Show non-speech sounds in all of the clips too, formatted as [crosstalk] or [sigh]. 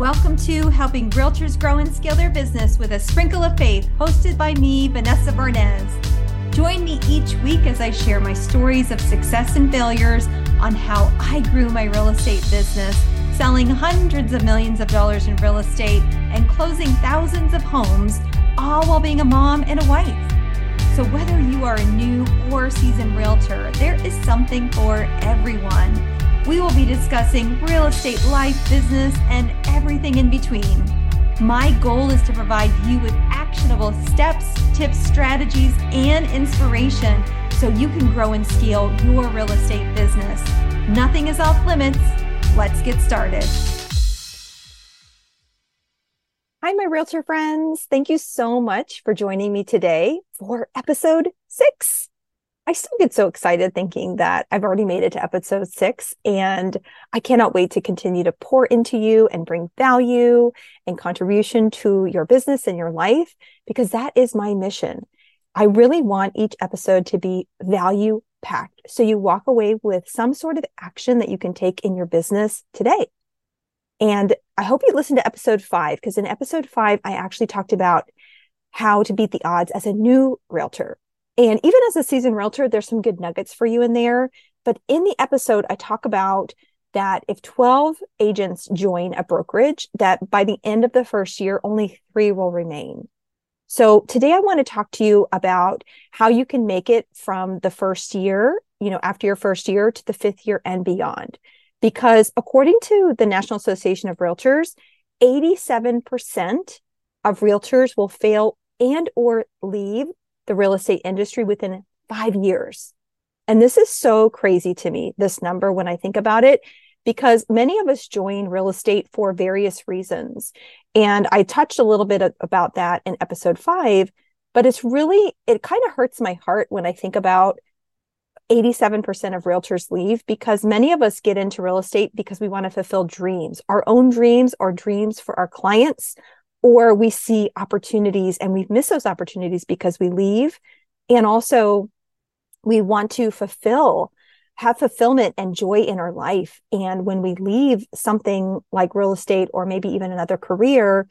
Welcome to Helping Realtors Grow and Scale Their Business with a Sprinkle of Faith, hosted by me, Vanessa Barnes. Join me each week as I share my stories of success and failures on how I grew my real estate business, selling hundreds of millions of dollars in real estate and closing thousands of homes, all while being a mom and a wife. So, whether you are a new or seasoned realtor, there is something for everyone. We will be discussing real estate, life, business, and everything in between. My goal is to provide you with actionable steps, tips, strategies, and inspiration so you can grow and scale your real estate business. Nothing is off limits. Let's get started. Hi, my realtor friends. Thank you so much for joining me today for episode six I still get so excited thinking that I've already made it to episode six, and I cannot wait to continue to pour into you and bring value and contribution to your business and your life because that is my mission. I really want each episode to be value packed. So you walk away with some sort of action that you can take in your business today. And I hope you listen to episode five, because in episode five, I actually talked about how to beat the odds as a new realtor. And even as a seasoned realtor, there's some good nuggets for you in there. But in the episode, I talk about that if 12 agents join a brokerage, that by the end of the first year, only three will remain. So today I want to talk to you about how you can make it from the first year, you know, after your first year to the fifth year and beyond. Because according to the National Association of Realtors, 87% of realtors will fail and or leave the real estate industry within five years. And this is so crazy to me, this number, when I think about it, because many of us join real estate for various reasons. And I touched a little bit about that in episode five, but it's really, it kind of hurts my heart when I think about 87% of realtors leave because many of us get into real estate because we want to fulfill dreams, our own dreams or dreams for our clients or we see opportunities and we miss those opportunities because we leave. And also we want to fulfill have fulfillment and joy in our life. And when we leave something like real estate or maybe even another career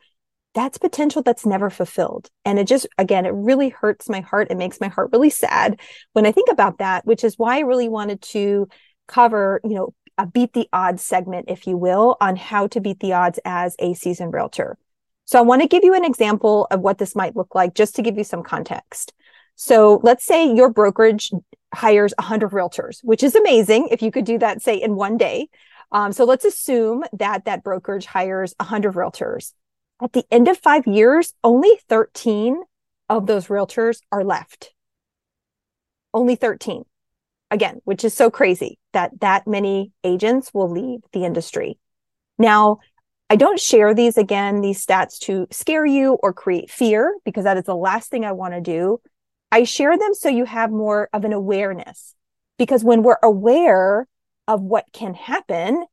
that's potential that's never fulfilled. And it just again it really hurts my heart. It makes my heart really sad when i think about that which is why i really wanted to cover you know a beat the odds segment if you will on how to beat the odds as a seasoned realtor so I want to give you an example of what this might look like just to give you some context. So let's say your brokerage hires 100 realtors, which is amazing if you could do that, say, in one day. Um, so let's assume that that brokerage hires 100 realtors. At the end of five years, only 13 of those realtors are left. Only 13. Again, which is so crazy that that many agents will leave the industry. Now, I don't share these again, these stats to scare you or create fear, because that is the last thing I want to do. I share them so you have more of an awareness. Because when we're aware of what can happen,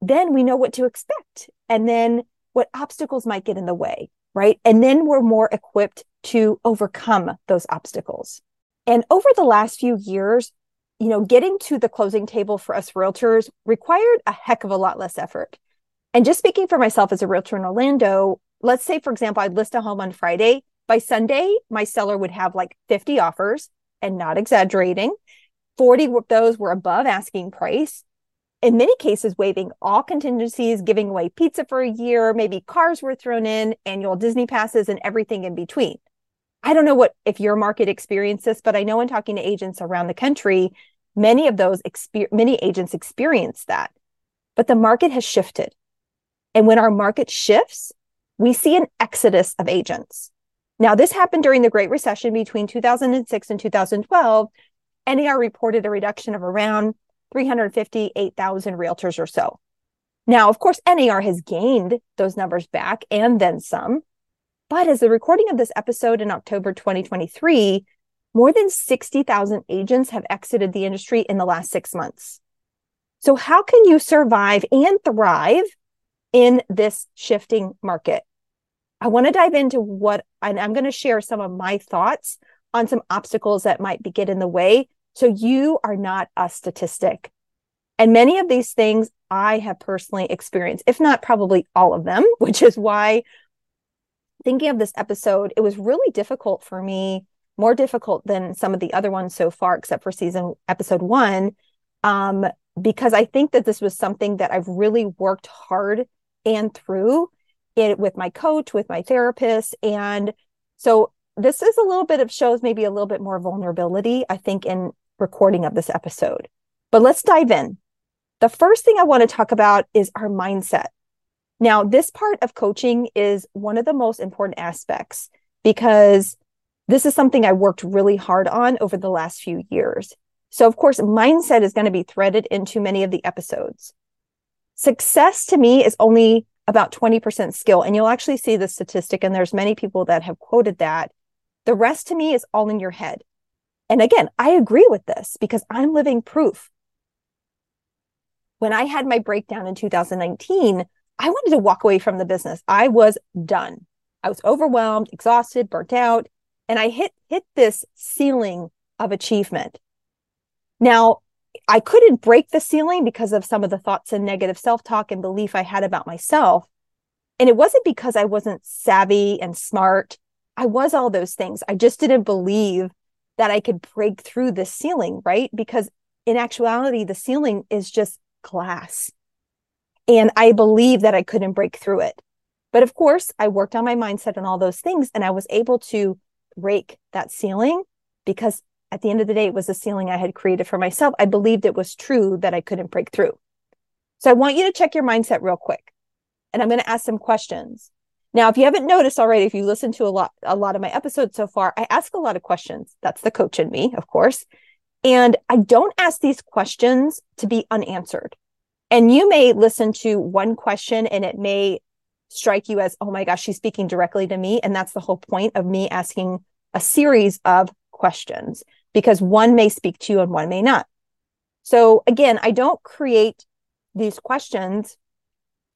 then we know what to expect. And then what obstacles might get in the way, right? And then we're more equipped to overcome those obstacles. And over the last few years, you know, getting to the closing table for us realtors required a heck of a lot less effort. And just speaking for myself as a realtor in Orlando, let's say, for example, I'd list a home on Friday. By Sunday, my seller would have like 50 offers and not exaggerating. 40 of those were above asking price. In many cases, waiving all contingencies, giving away pizza for a year, maybe cars were thrown in, annual Disney passes, and everything in between. I don't know what if your market experienced this, but I know in talking to agents around the country, many of those exper- many agents experience that. But the market has shifted. And when our market shifts, we see an exodus of agents. Now, this happened during the Great Recession between 2006 and 2012. NAR reported a reduction of around 358,000 realtors or so. Now, of course, NAR has gained those numbers back and then some. But as the recording of this episode in October 2023, more than 60,000 agents have exited the industry in the last six months. So, how can you survive and thrive in this shifting market. I want to dive into what, and I'm going to share some of my thoughts on some obstacles that might be get in the way. So you are not a statistic. And many of these things I have personally experienced, if not probably all of them, [laughs] which is why thinking of this episode, it was really difficult for me, more difficult than some of the other ones so far, except for season episode one, um, because I think that this was something that I've really worked hard and through it with my coach, with my therapist. And so this is a little bit of shows maybe a little bit more vulnerability, I think, in recording of this episode. But let's dive in. The first thing I want to talk about is our mindset. Now, this part of coaching is one of the most important aspects because this is something I worked really hard on over the last few years. So, of course, mindset is going to be threaded into many of the episodes. Success to me is only about 20% skill. And you'll actually see the statistic, and there's many people that have quoted that. The rest to me is all in your head. And again, I agree with this because I'm living proof. When I had my breakdown in 2019, I wanted to walk away from the business. I was done. I was overwhelmed, exhausted, burnt out, and I hit hit this ceiling of achievement. Now, I couldn't break the ceiling because of some of the thoughts and negative self-talk and belief I had about myself. And it wasn't because I wasn't savvy and smart. I was all those things. I just didn't believe that I could break through this ceiling, right? Because in actuality, the ceiling is just glass. And I believe that I couldn't break through it. But of course, I worked on my mindset and all those things, and I was able to break that ceiling because at the end of the day, it was a ceiling I had created for myself. I believed it was true that I couldn't break through. So I want you to check your mindset real quick. And I'm going to ask some questions. Now, if you haven't noticed already, if you listen to a lot, a lot of my episodes so far, I ask a lot of questions. That's the coach in me, of course. And I don't ask these questions to be unanswered. And you may listen to one question and it may strike you as, oh my gosh, she's speaking directly to me. And that's the whole point of me asking a series of questions because one may speak to you and one may not. So again, I don't create these questions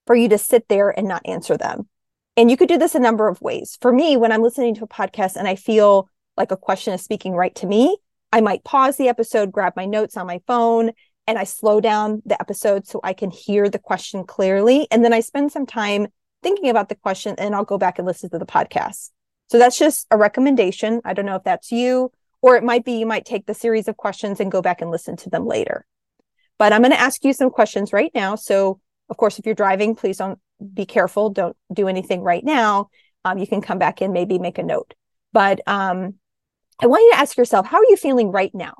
for you to sit there and not answer them. And you could do this a number of ways. For me, when I'm listening to a podcast and I feel like a question is speaking right to me, I might pause the episode, grab my notes on my phone, and I slow down the episode so I can hear the question clearly. And then I spend some time thinking about the question and I'll go back and listen to the podcast. So that's just a recommendation. I don't know if that's you, or it might be you might take the series of questions and go back and listen to them later. But I'm going to ask you some questions right now. So, of course, if you're driving, please don't be careful. Don't do anything right now. Um, you can come back and maybe make a note. But um, I want you to ask yourself, how are you feeling right now?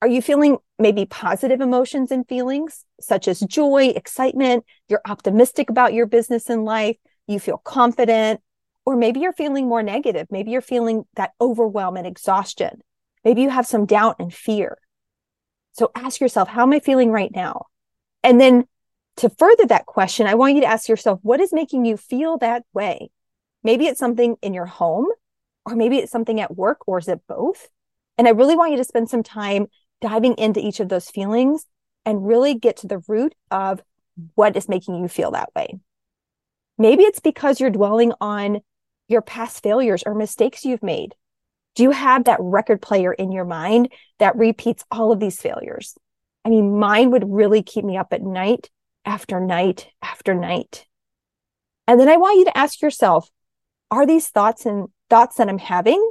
Are you feeling maybe positive emotions and feelings such as joy, excitement? You're optimistic about your business and life. You feel confident. Or maybe you're feeling more negative. Maybe you're feeling that overwhelm and exhaustion. Maybe you have some doubt and fear. So ask yourself, how am I feeling right now? And then to further that question, I want you to ask yourself, what is making you feel that way? Maybe it's something in your home, or maybe it's something at work, or is it both? And I really want you to spend some time diving into each of those feelings and really get to the root of what is making you feel that way. Maybe it's because you're dwelling on your past failures or mistakes you've made. Do you have that record player in your mind that repeats all of these failures? I mean, mine would really keep me up at night after night after night. And then I want you to ask yourself, are these thoughts and thoughts that I'm having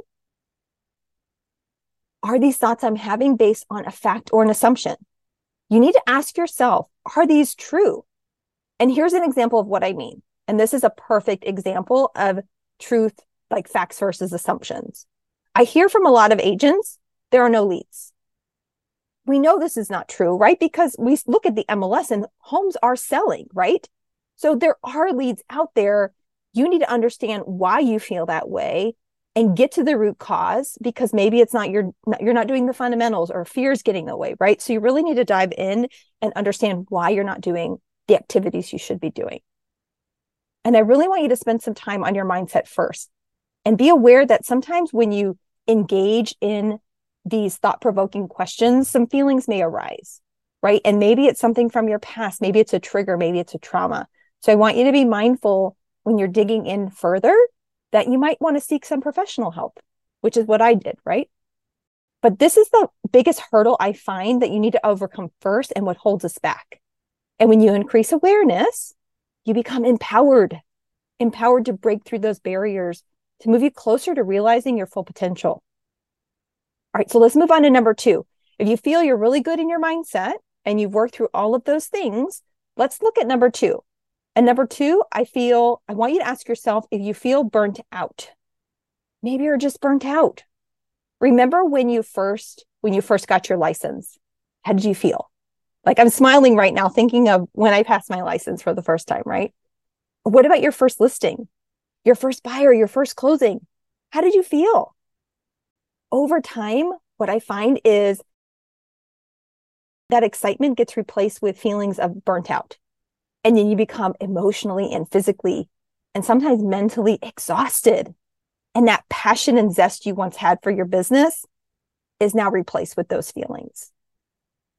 are these thoughts I'm having based on a fact or an assumption? You need to ask yourself, are these true? And here's an example of what I mean. And this is a perfect example of truth, like facts versus assumptions. I hear from a lot of agents, there are no leads. We know this is not true, right? Because we look at the MLS and homes are selling, right? So there are leads out there. You need to understand why you feel that way and get to the root cause because maybe it's not your you're not doing the fundamentals or fears getting the way right so you really need to dive in and understand why you're not doing the activities you should be doing and i really want you to spend some time on your mindset first and be aware that sometimes when you engage in these thought provoking questions some feelings may arise right and maybe it's something from your past maybe it's a trigger maybe it's a trauma so i want you to be mindful when you're digging in further that you might want to seek some professional help, which is what I did, right? But this is the biggest hurdle I find that you need to overcome first and what holds us back. And when you increase awareness, you become empowered, empowered to break through those barriers to move you closer to realizing your full potential. All right, so let's move on to number two. If you feel you're really good in your mindset and you've worked through all of those things, let's look at number two. And number two, I feel I want you to ask yourself if you feel burnt out. Maybe you're just burnt out. Remember when you first when you first got your license? How did you feel? Like I'm smiling right now thinking of when I passed my license for the first time, right? What about your first listing? Your first buyer, your first closing? How did you feel? Over time, what I find is that excitement gets replaced with feelings of burnt out. And then you become emotionally and physically and sometimes mentally exhausted. And that passion and zest you once had for your business is now replaced with those feelings.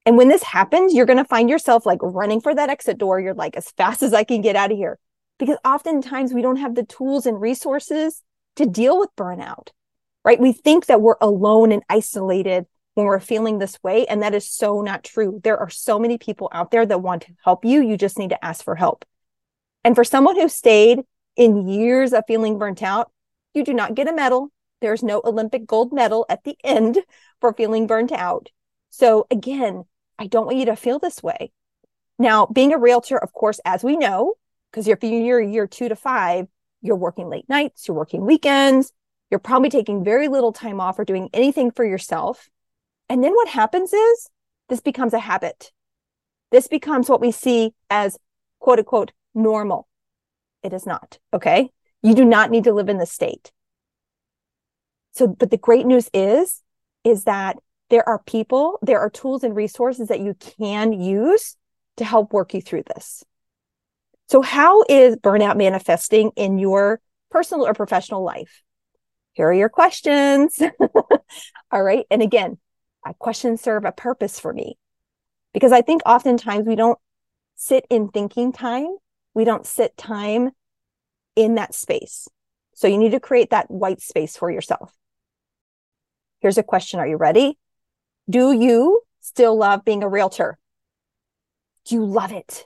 And when this happens, you're going to find yourself like running for that exit door. You're like, as fast as I can get out of here. Because oftentimes we don't have the tools and resources to deal with burnout, right? We think that we're alone and isolated when we're feeling this way. And that is so not true. There are so many people out there that want to help you. You just need to ask for help. And for someone who stayed in years of feeling burnt out, you do not get a medal. There's no Olympic gold medal at the end for feeling burnt out. So again, I don't want you to feel this way. Now, being a realtor, of course, as we know, because if you're year two to five, you're working late nights, you're working weekends, you're probably taking very little time off or doing anything for yourself. And then what happens is this becomes a habit. This becomes what we see as quote unquote normal. It is not. Okay. You do not need to live in the state. So, but the great news is, is that there are people, there are tools and resources that you can use to help work you through this. So, how is burnout manifesting in your personal or professional life? Here are your questions. [laughs] All right. And again, questions serve a purpose for me because I think oftentimes we don't sit in thinking time. We don't sit time in that space. So you need to create that white space for yourself. Here's a question. Are you ready? Do you still love being a realtor? Do you love it?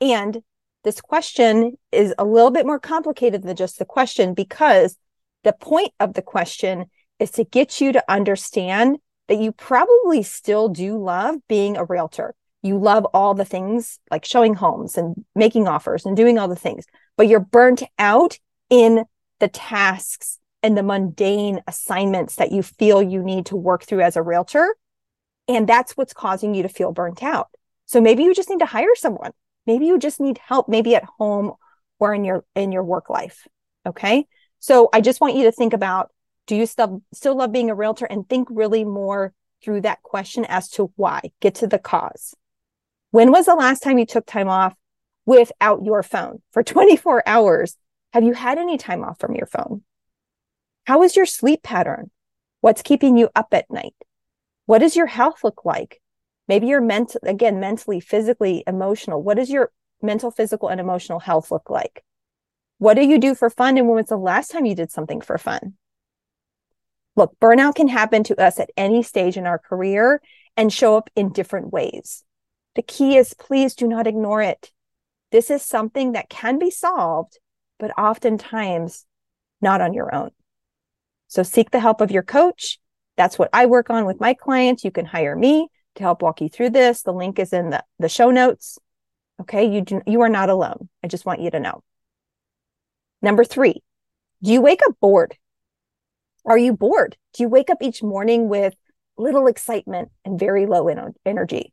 And this question is a little bit more complicated than just the question because the point of the question is to get you to understand that you probably still do love being a realtor. You love all the things like showing homes and making offers and doing all the things, but you're burnt out in the tasks and the mundane assignments that you feel you need to work through as a realtor. And that's what's causing you to feel burnt out. So maybe you just need to hire someone. Maybe you just need help, maybe at home or in your in your work life. Okay. So I just want you to think about do you still still love being a realtor and think really more through that question as to why get to the cause when was the last time you took time off without your phone for [laughs] 24 hours have you had any time off from your phone how is your sleep pattern what's keeping you up at night what does your health look like maybe you're mental again mentally physically emotional what does your mental physical and emotional health look like what do you do for fun and when was the last time you did something for fun Look, burnout can happen to us at any stage in our career and show up in different ways. The key is please do not ignore it. This is something that can be solved, but oftentimes not on your own. So seek the help of your coach. That's what I work on with my clients. You can hire me to help walk you through this. The link is in the, the show notes. Okay. You do, you are not alone. I just want you to know. Number three, do you wake up bored? Are you bored? Do you wake up each morning with little excitement and very low en- energy?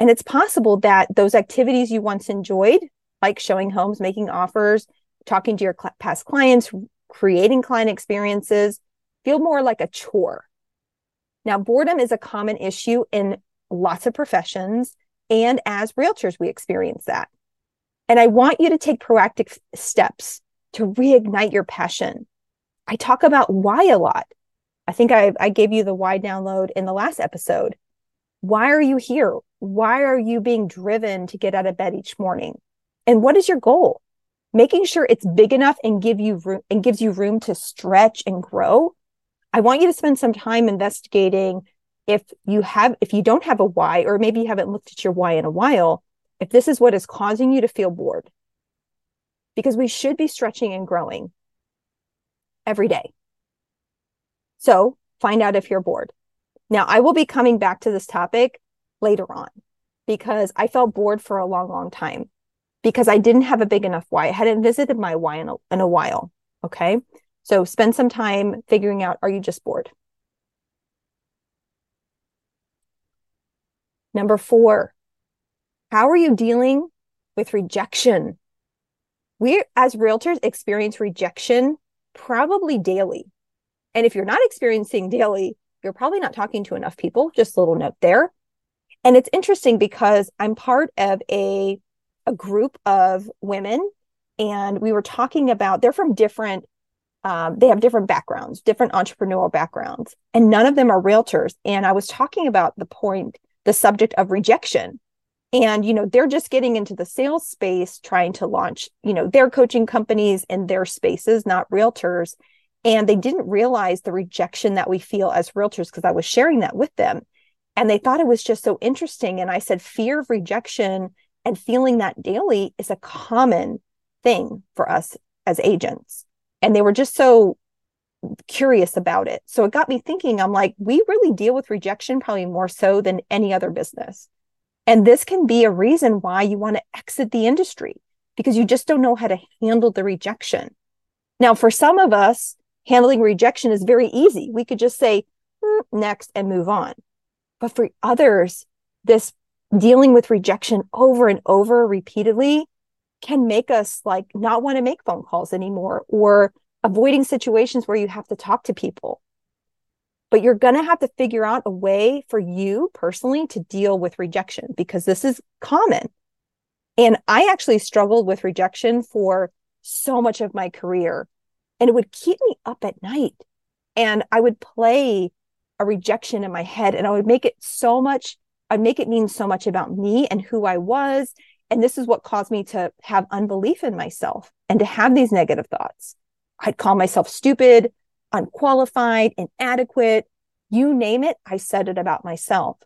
And it's possible that those activities you once enjoyed, like showing homes, making offers, talking to your cl- past clients, creating client experiences, feel more like a chore. Now, boredom is a common issue in lots of professions. And as realtors, we experience that. And I want you to take proactive steps to reignite your passion, I talk about why a lot. I think I, I gave you the why download in the last episode. Why are you here? Why are you being driven to get out of bed each morning? And what is your goal? Making sure it's big enough and give you room and gives you room to stretch and grow. I want you to spend some time investigating if you have if you don't have a why or maybe you haven't looked at your why in a while if this is what is causing you to feel bored. Because we should be stretching and growing every day. So find out if you're bored. Now i will be coming back to this topic later on because i felt bored for a long long time because i didn't have a big enough why i hadn't visited my why in a, in a while okay so spend some time figuring out are you just bored Number four, how are you dealing with rejection? We, as realtors, experience rejection probably daily. And if you're not experiencing daily, you're probably not talking to enough people. Just a little note there. And it's interesting because I'm part of a, a group of women, and we were talking about they're from different um, they have different backgrounds, different entrepreneurial backgrounds, and none of them are realtors. And I was talking about the point the subject of rejection. And you know they're just getting into the sales space trying to launch you know their coaching companies in their spaces not realtors. And they didn't realize the rejection that we feel as realtors because i was sharing that with them. And they thought it was just so interesting. And i said fear of rejection and feeling that daily is a common thing for us as agents and they were just so curious about it. So it got me thinking, I'm like, we really deal with rejection probably more so than any other business. And this can be a reason why you want to exit the industry because you just don't know how to handle the rejection. Now, for some of us, handling rejection is very easy. We could just say mm, next and move on. But for others, this dealing with rejection over and over repeatedly can make us like not want to make phone calls anymore or avoiding situations where you have to talk to people. But you're going to have to figure out a way for you personally to deal with rejection because this is common. And I actually struggled with rejection for so much of my career, and it would keep me up at night. And I would play a rejection in my head, and I would make it so much, I'd make it mean so much about me and who I was. And this is what caused me to have unbelief in myself and to have these negative thoughts. I'd call myself stupid, unqualified, inadequate, you name it, I said it about myself.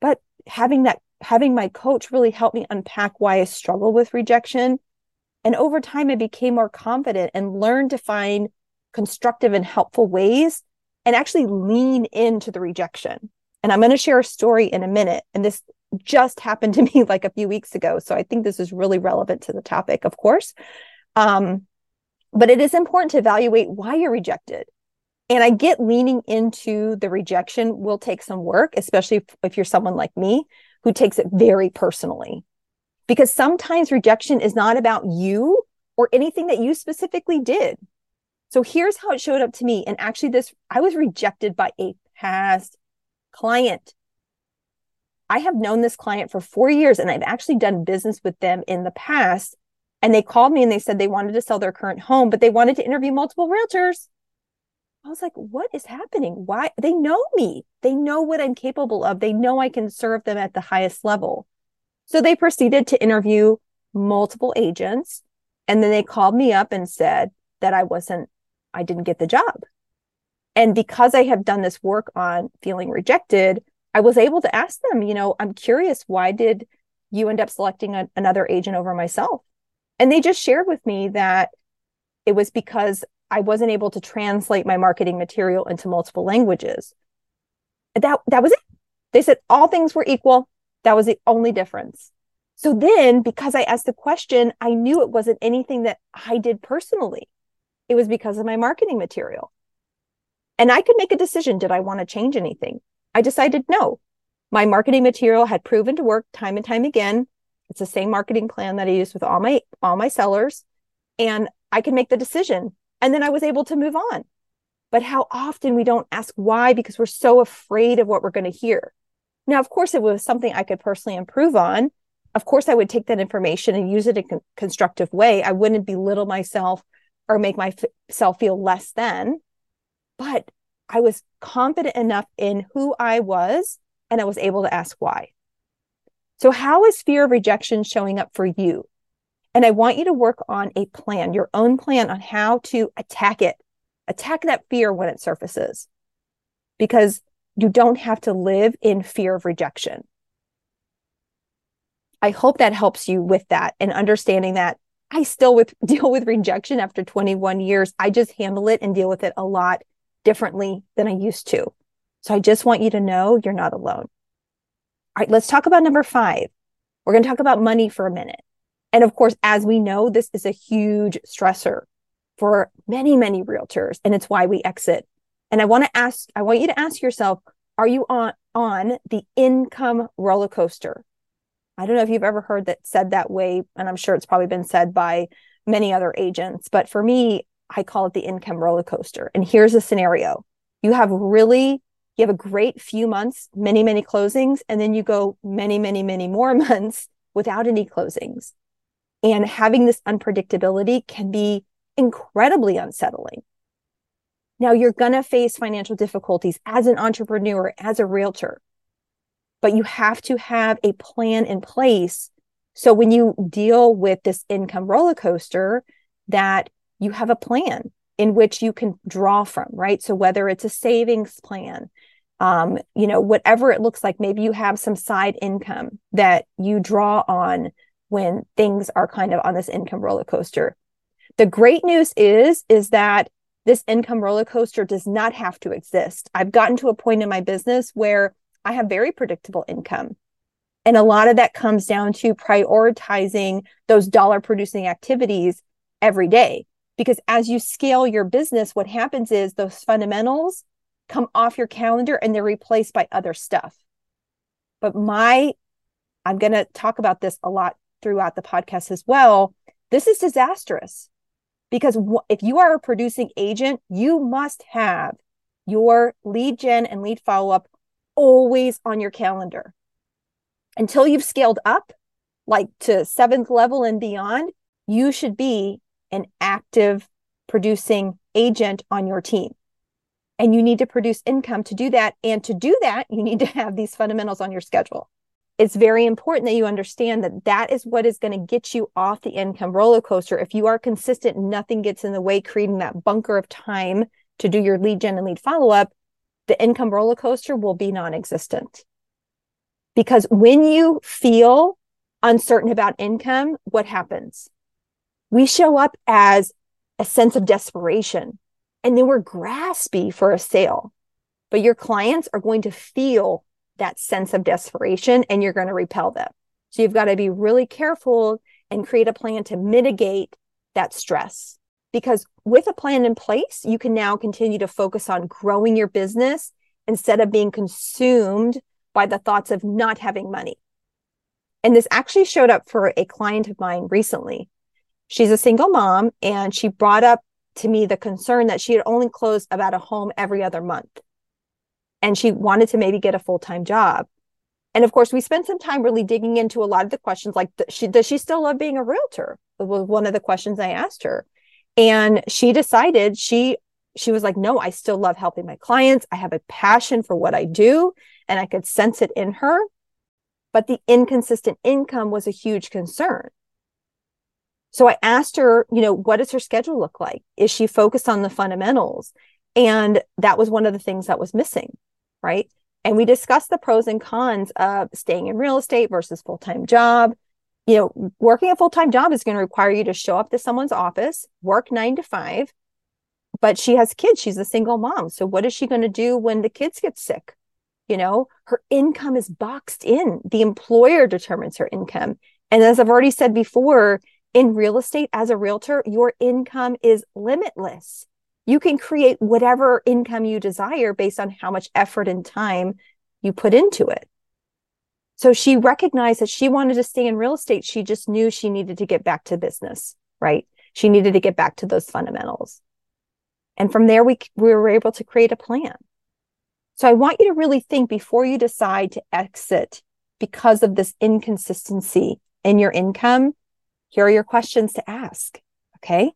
But having that, having my coach really helped me unpack why I struggle with rejection. And over time, I became more confident and learned to find constructive and helpful ways and actually lean into the rejection. And I'm going to share a story in a minute. And this just happened to [laughs] me like a few weeks ago. So I think this is really relevant to the topic, of course. Um, but it is important to evaluate why you're rejected. And I get leaning into the rejection will take some work, especially if, if you're someone like me who takes it very personally. Because sometimes rejection is not about you or anything that you specifically did. So here's how it showed up to me. And actually, this I was rejected by a past client. I have known this client for four years and I've actually done business with them in the past. And they called me and they said they wanted to sell their current home, but they wanted to interview multiple realtors. I was like, what is happening? Why? They know me. They know what I'm capable of. They know I can serve them at the highest level. So they proceeded to interview multiple agents. And then they called me up and said that I wasn't, I didn't get the job. And because I have done this work on feeling rejected, I was able to ask them, you know, I'm curious, why did you end up selecting a, another agent over myself? And they just shared with me that it was because I wasn't able to translate my marketing material into multiple languages. That that was it. They said all things were equal. That was the only difference. So then because I asked the question, I knew it wasn't anything that I did personally. It was because of my marketing material. And I could make a decision did I want to change anything? I decided no. My marketing material had proven to work time and time again. It's the same marketing plan that I use with all my all my sellers and I can make the decision and then I was able to move on. But how often we don't ask why because we're so afraid of what we're going to hear. Now, of course, it was something I could personally improve on. Of course, I would take that information and use it in a constructive way. I wouldn't belittle myself or make myself feel less than. But I was confident enough in who I was and I was able to ask why. So, how is fear of rejection showing up for you? And I want you to work on a plan, your own plan on how to attack it Attack that fear when it surfaces because you don't have to live in fear of rejection. I hope that helps you with that and understanding that I still with [laughs] deal with rejection after 21 years. I just handle it and deal with it a lot differently than I used to. So I just want you to know you're not alone. All right, let's talk about number five. We're going to talk about money for a minute. And of course, as we know, this is a huge stressor for many, many realtors, and it's why we exit. And I want to ask, I want you to ask yourself, are you on, on the income roller coaster? I don't know if you've ever heard that said that way, and I'm sure it's probably been said by many other agents, but for me, I call it the income roller coaster. And here's a scenario. You have really you have a great few months, many, many closings, and then you go many, many, many more [laughs] months without any closings. And having this unpredictability can be incredibly unsettling. Now, you're going to face financial difficulties as an entrepreneur, as a realtor, but you have to have a plan in place. So when you deal with this income roller coaster, that you have a plan in which you can draw from, right? So whether it's a savings plan, um, you know, whatever it looks like, maybe you have some side income that you draw on when things are kind of on this income roller coaster. The great news is, is that this income roller coaster does not have to exist. I've gotten to a point in my business where I have very predictable income. And a lot of that comes down to prioritizing those dollar producing activities every day. Because as you scale your business, what happens is those fundamentals come off your calendar and they're replaced by other stuff. But my, I'm going to talk about this a lot throughout the podcast as well. This is disastrous because if you are a producing agent, you must have your lead gen and lead follow up always on your calendar until you've scaled up like to seventh level and beyond. You should be an active producing agent on your team and you need to produce income to do that. And to do that, you need to have these fundamentals on your schedule. It's very important that you understand that that is what is going to get you off the income roller coaster. If you are consistent, nothing gets in the way, creating that bunker of time to do your lead gen and lead follow up, the income roller coaster will be non existent. Because when you feel uncertain about income, what happens? We show up as a sense of desperation and then we're graspy for a sale. But your clients are going to feel that sense of desperation and you're going to repel them. So you've got to be really careful and create a plan to mitigate that stress. Because with a plan in place, you can now continue to focus on growing your business instead of being consumed by the thoughts of not having money. And this actually showed up for a client of mine recently. She's a single mom and she brought up to me the concern that she had only closed about a home every other month. And she wanted to maybe get a full time job. And of course, we spent some time really digging into a lot of the questions like, does she, does she still love being a realtor? Was one of the questions I asked her. And she decided she she was like, no, I still love helping my clients. I have a passion for what I do. And I could sense it in her. But the inconsistent income was a huge concern. So I asked her, you know, what does her schedule look like? Is she focused on the fundamentals? And that was one of the things that was missing, right? And we discussed the pros and cons of staying in real estate versus full time job. You know, working a full time job is going to require you to show up to someone's office, work nine to five, but she has kids. She's a single mom. So what is she going to do when the kids get sick? You know, her income is boxed in. The employer determines her income. And as I've already said before, in real estate as a realtor, your income is limitless. You can create whatever income you desire based on how much effort and time you put into it. So she recognized that she wanted to stay in real estate. She just knew she needed to get back to business, right? She needed to get back to those fundamentals. And from there, we, we were able to create a plan. So I want you to really think before you decide to exit because of this inconsistency in your income here are your questions to ask. Okay.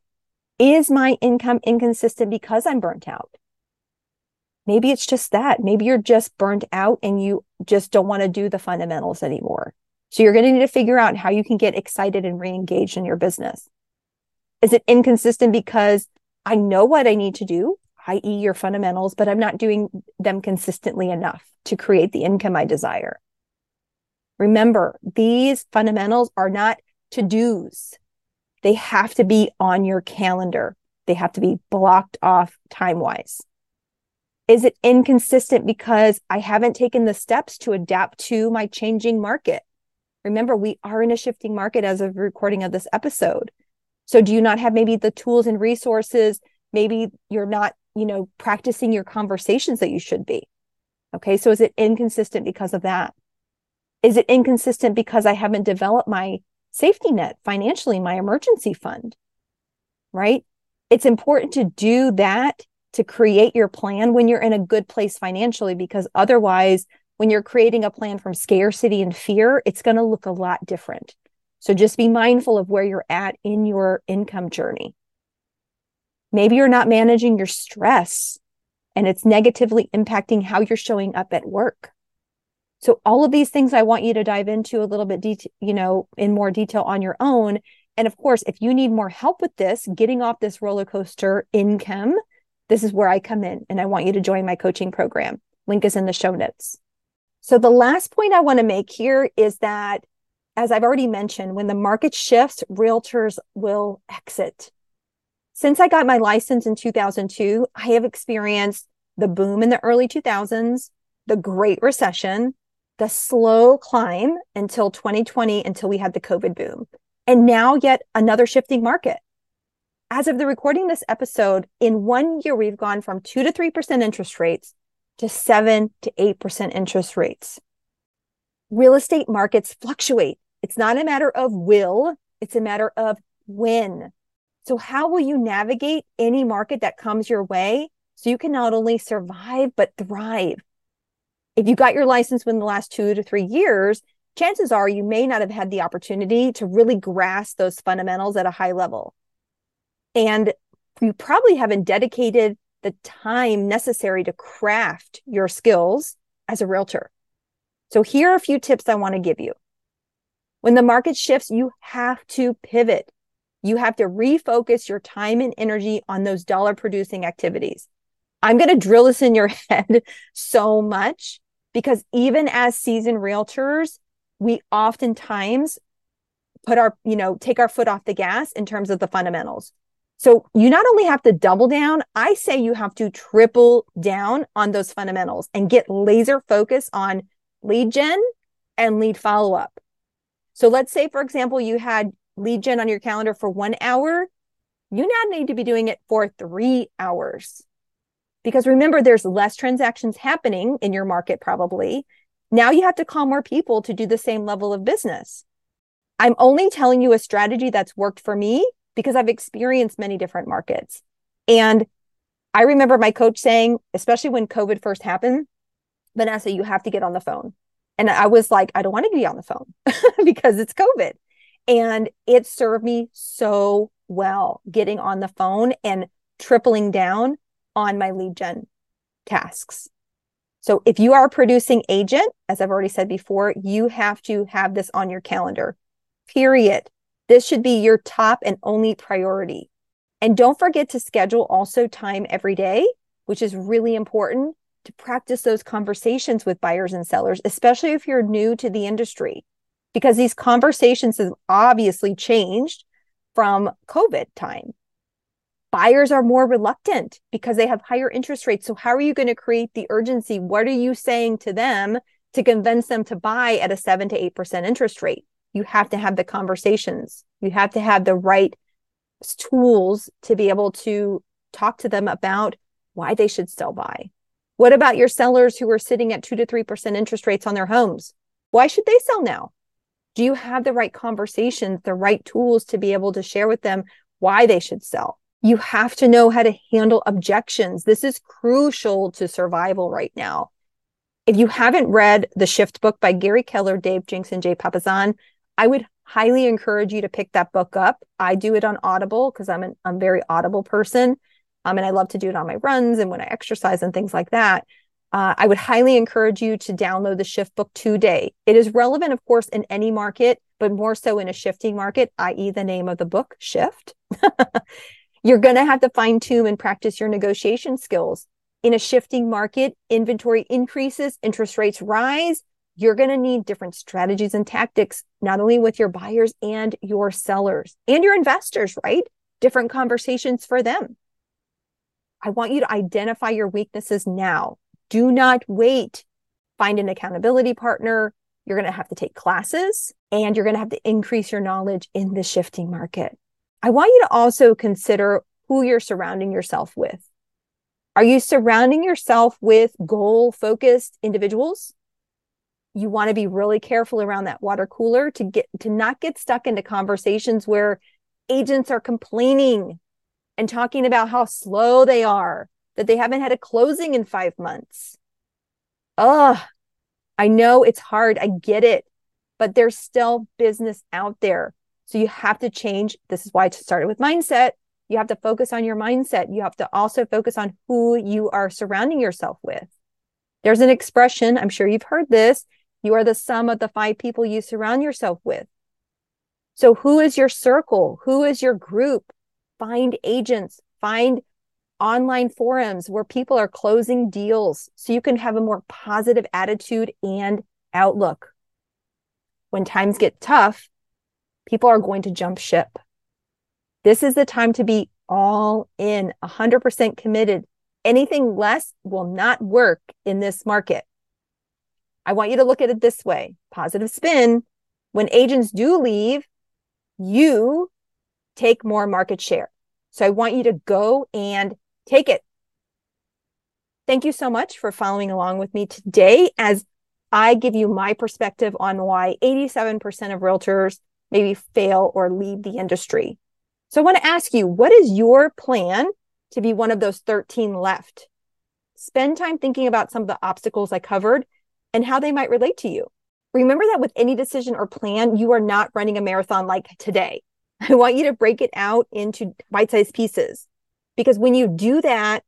Is my income inconsistent because I'm burnt out? Maybe it's just that. Maybe you're just burnt out and you just don't want to do the fundamentals anymore. So you're going to need to figure out how you can get excited and re-engaged in your business. Is it inconsistent because I know what I need to do i.e., your fundamentals, but I'm not doing them consistently enough to create the income I desire. Remember, these fundamentals are not to dos, they have to be on your calendar, they have to be blocked off time wise. Is it inconsistent because I haven't taken the steps to adapt to my changing market? Remember, we are in a shifting market as of recording of this episode. So, do you not have maybe the tools and resources? Maybe you're not, you know, practicing your conversations that you should be. Okay. So, is it inconsistent because of that? Is it inconsistent because I haven't developed my safety net financially, my emergency fund? Right. It's important to do that to create your plan when you're in a good place financially, because otherwise, when you're creating a plan from scarcity and fear, it's going to look a lot different. So just be mindful of where you're at in your income journey. Maybe you're not managing your stress and it's negatively impacting how you're showing up at work. So all of these things I want you to dive into a little bit, you know, in more detail on your own. And of course, if you need more help with this, getting off this roller coaster income, this is where I come in and I want you to join my coaching program. Link is in the show notes. So, the last point I want to make here is that, as I've already mentioned, when the market shifts, realtors will exit. Since I got my license in 2002, I have experienced the boom in the early 2000s, the Great Recession, the slow climb until 2020, until we had the COVID boom, and now yet another shifting market as of the recording this episode, in one year, we've gone from 2 to 3% interest rates to 7 to 8% interest rates. Real estate markets fluctuate. It's not a matter of will, it's a matter of when. So, how will you navigate any market that comes your way so you can not only survive, but thrive? If you got your license within the last two to three years, chances are you may not have had the opportunity to really grasp those fundamentals at a high level. And you probably haven't dedicated the time necessary to craft your skills as a realtor. So, here are a few tips I want to give you. When the market shifts, you have to pivot. You have to refocus your time and energy on those dollar producing activities. I'm going to drill this in your [laughs] head so much because even as seasoned realtors, we oftentimes put our, you know, take our foot off the gas in terms of the fundamentals. So you not only have to double down, I say you have to triple down on those fundamentals and get laser focus on lead gen and lead follow up. So let's say, for example, you had lead gen on your calendar for one hour. You now need to be doing it for three hours. Because remember, there's less transactions happening in your market, probably. Now you have to call more people to do the same level of business. I'm only telling you a strategy that's worked for me because I've experienced many different markets. And I remember my coach saying, especially when COVID first happened, Vanessa, you have to get on the phone. And I was like, I don't want to be on the phone [laughs] because it's COVID. And it served me so well getting on the phone and tripling down on my lead gen tasks. So if you are a producing agent, as I've already said before, you have to have this on your calendar, period. This should be your top and only priority. And don't forget to schedule also time every day, which is really important to practice those conversations with buyers and sellers, especially if you're new to the industry, because these conversations have obviously changed from COVID time. Buyers are more reluctant because they have higher interest rates. So, how are you going to create the urgency? What are you saying to them to convince them to buy at a 7 to 8% interest rate? you have to have the conversations. You have to have the right tools to be able to talk to them about why they should still buy. What about your sellers who are sitting at 2 to 3% interest rates on their homes? Why should they sell now? Do you have the right conversations, the right tools to be able to share with them why they should sell? You have to know how to handle objections. This is crucial to survival right now. If you haven't read the Shift book by Gary Keller, Dave Jenks, and Jay Papasan, I would highly encourage you to pick that book up. I do it on Audible because I'm an I'm very audible person. Um, and I love to do it on my runs and when I exercise and things like that. Uh, I would highly encourage you to download the Shift Book today. It is relevant, of course, in any market, but more so in a shifting market, i.e., the name of the book, Shift. [laughs] You're going to have to fine tune and practice your negotiation skills. In a shifting market, inventory increases, interest rates rise. You're going to need different strategies and tactics, not only with your buyers and your sellers and your investors, right? Different conversations for them. I want you to identify your weaknesses now. Do not wait. Find an accountability partner. You're going to have to take classes and you're going to have to increase your knowledge in the shifting market. I want you to also consider who you're surrounding yourself with. Are you surrounding yourself with goal focused individuals? You want to be really careful around that water cooler to get to not get stuck into conversations where agents are complaining and talking about how slow they are, that they haven't had a closing in 5 months. Ugh, I know it's hard. I get it, but there's still business out there. So you have to change. This is why I started with mindset. You have to focus on your mindset. You have to also focus on who you are surrounding yourself with. There's an expression, I'm sure you've heard this. You are the sum of the five people you surround yourself with. So, who is your circle? Who is your group? Find agents, find online forums where people are closing deals so you can have a more positive attitude and outlook. When times get tough, people are going to jump ship. This is the time to be all in, 100% committed. Anything less will not work in this market. I want you to look at it this way positive spin. When agents do leave, you take more market share. So I want you to go and take it. Thank you so much for following along with me today as I give you my perspective on why 87% of realtors maybe fail or leave the industry. So I want to ask you, what is your plan to be one of those 13 left? Spend time thinking about some of the obstacles I covered and how they might relate to you. Remember that with any decision or plan, you are not running a marathon like today. [laughs] I want you to break it out into bite sized pieces. Because when you do that,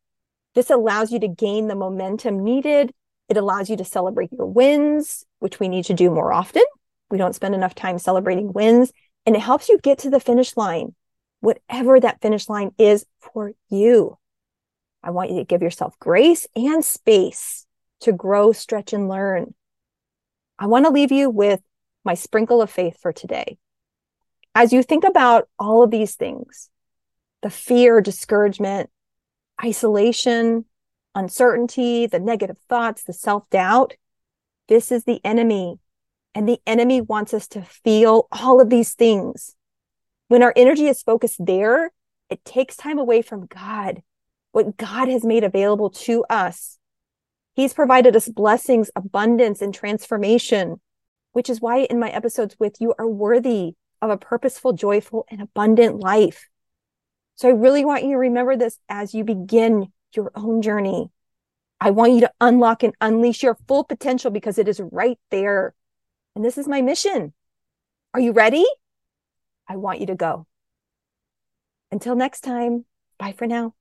this allows you to gain the momentum needed. It allows you to celebrate your wins, which we need to do more often. We don't spend enough time celebrating wins. And it helps you get to the finish line, whatever that finish line is for you. I want you to give yourself grace and space to grow, stretch, and learn. I want to leave you with my sprinkle of faith for today. As you think about all of these things, the fear, discouragement, isolation, uncertainty, the negative thoughts, the self doubt. This is the enemy. And the enemy wants us to feel all of these things. When our energy is focused there, it takes time away from God, what God has made available to us. He's provided us blessings, abundance, and transformation, which is why in my episodes with you are worthy of a purposeful, joyful, and abundant life. So I really want you to remember this as you begin your own journey. I want you to unlock and unleash your full potential because it is right there. And this is my mission. Are you ready? I want you to go. Until next time, bye for now.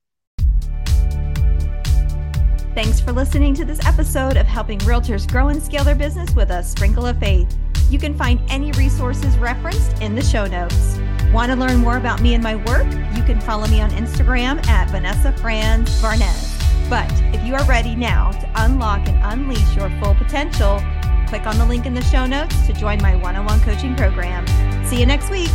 Thanks for listening to this episode of Helping Realtors Grow and Scale Their Business with a Sprinkle of Faith. You can find any resources referenced in the show notes. Want to learn more about me and my work? You can follow me on Instagram at Vanessa Franz Barnes. But if you are ready now to unlock and unleash your full potential, click on the link in the show notes to join my one on one coaching program. See you next week.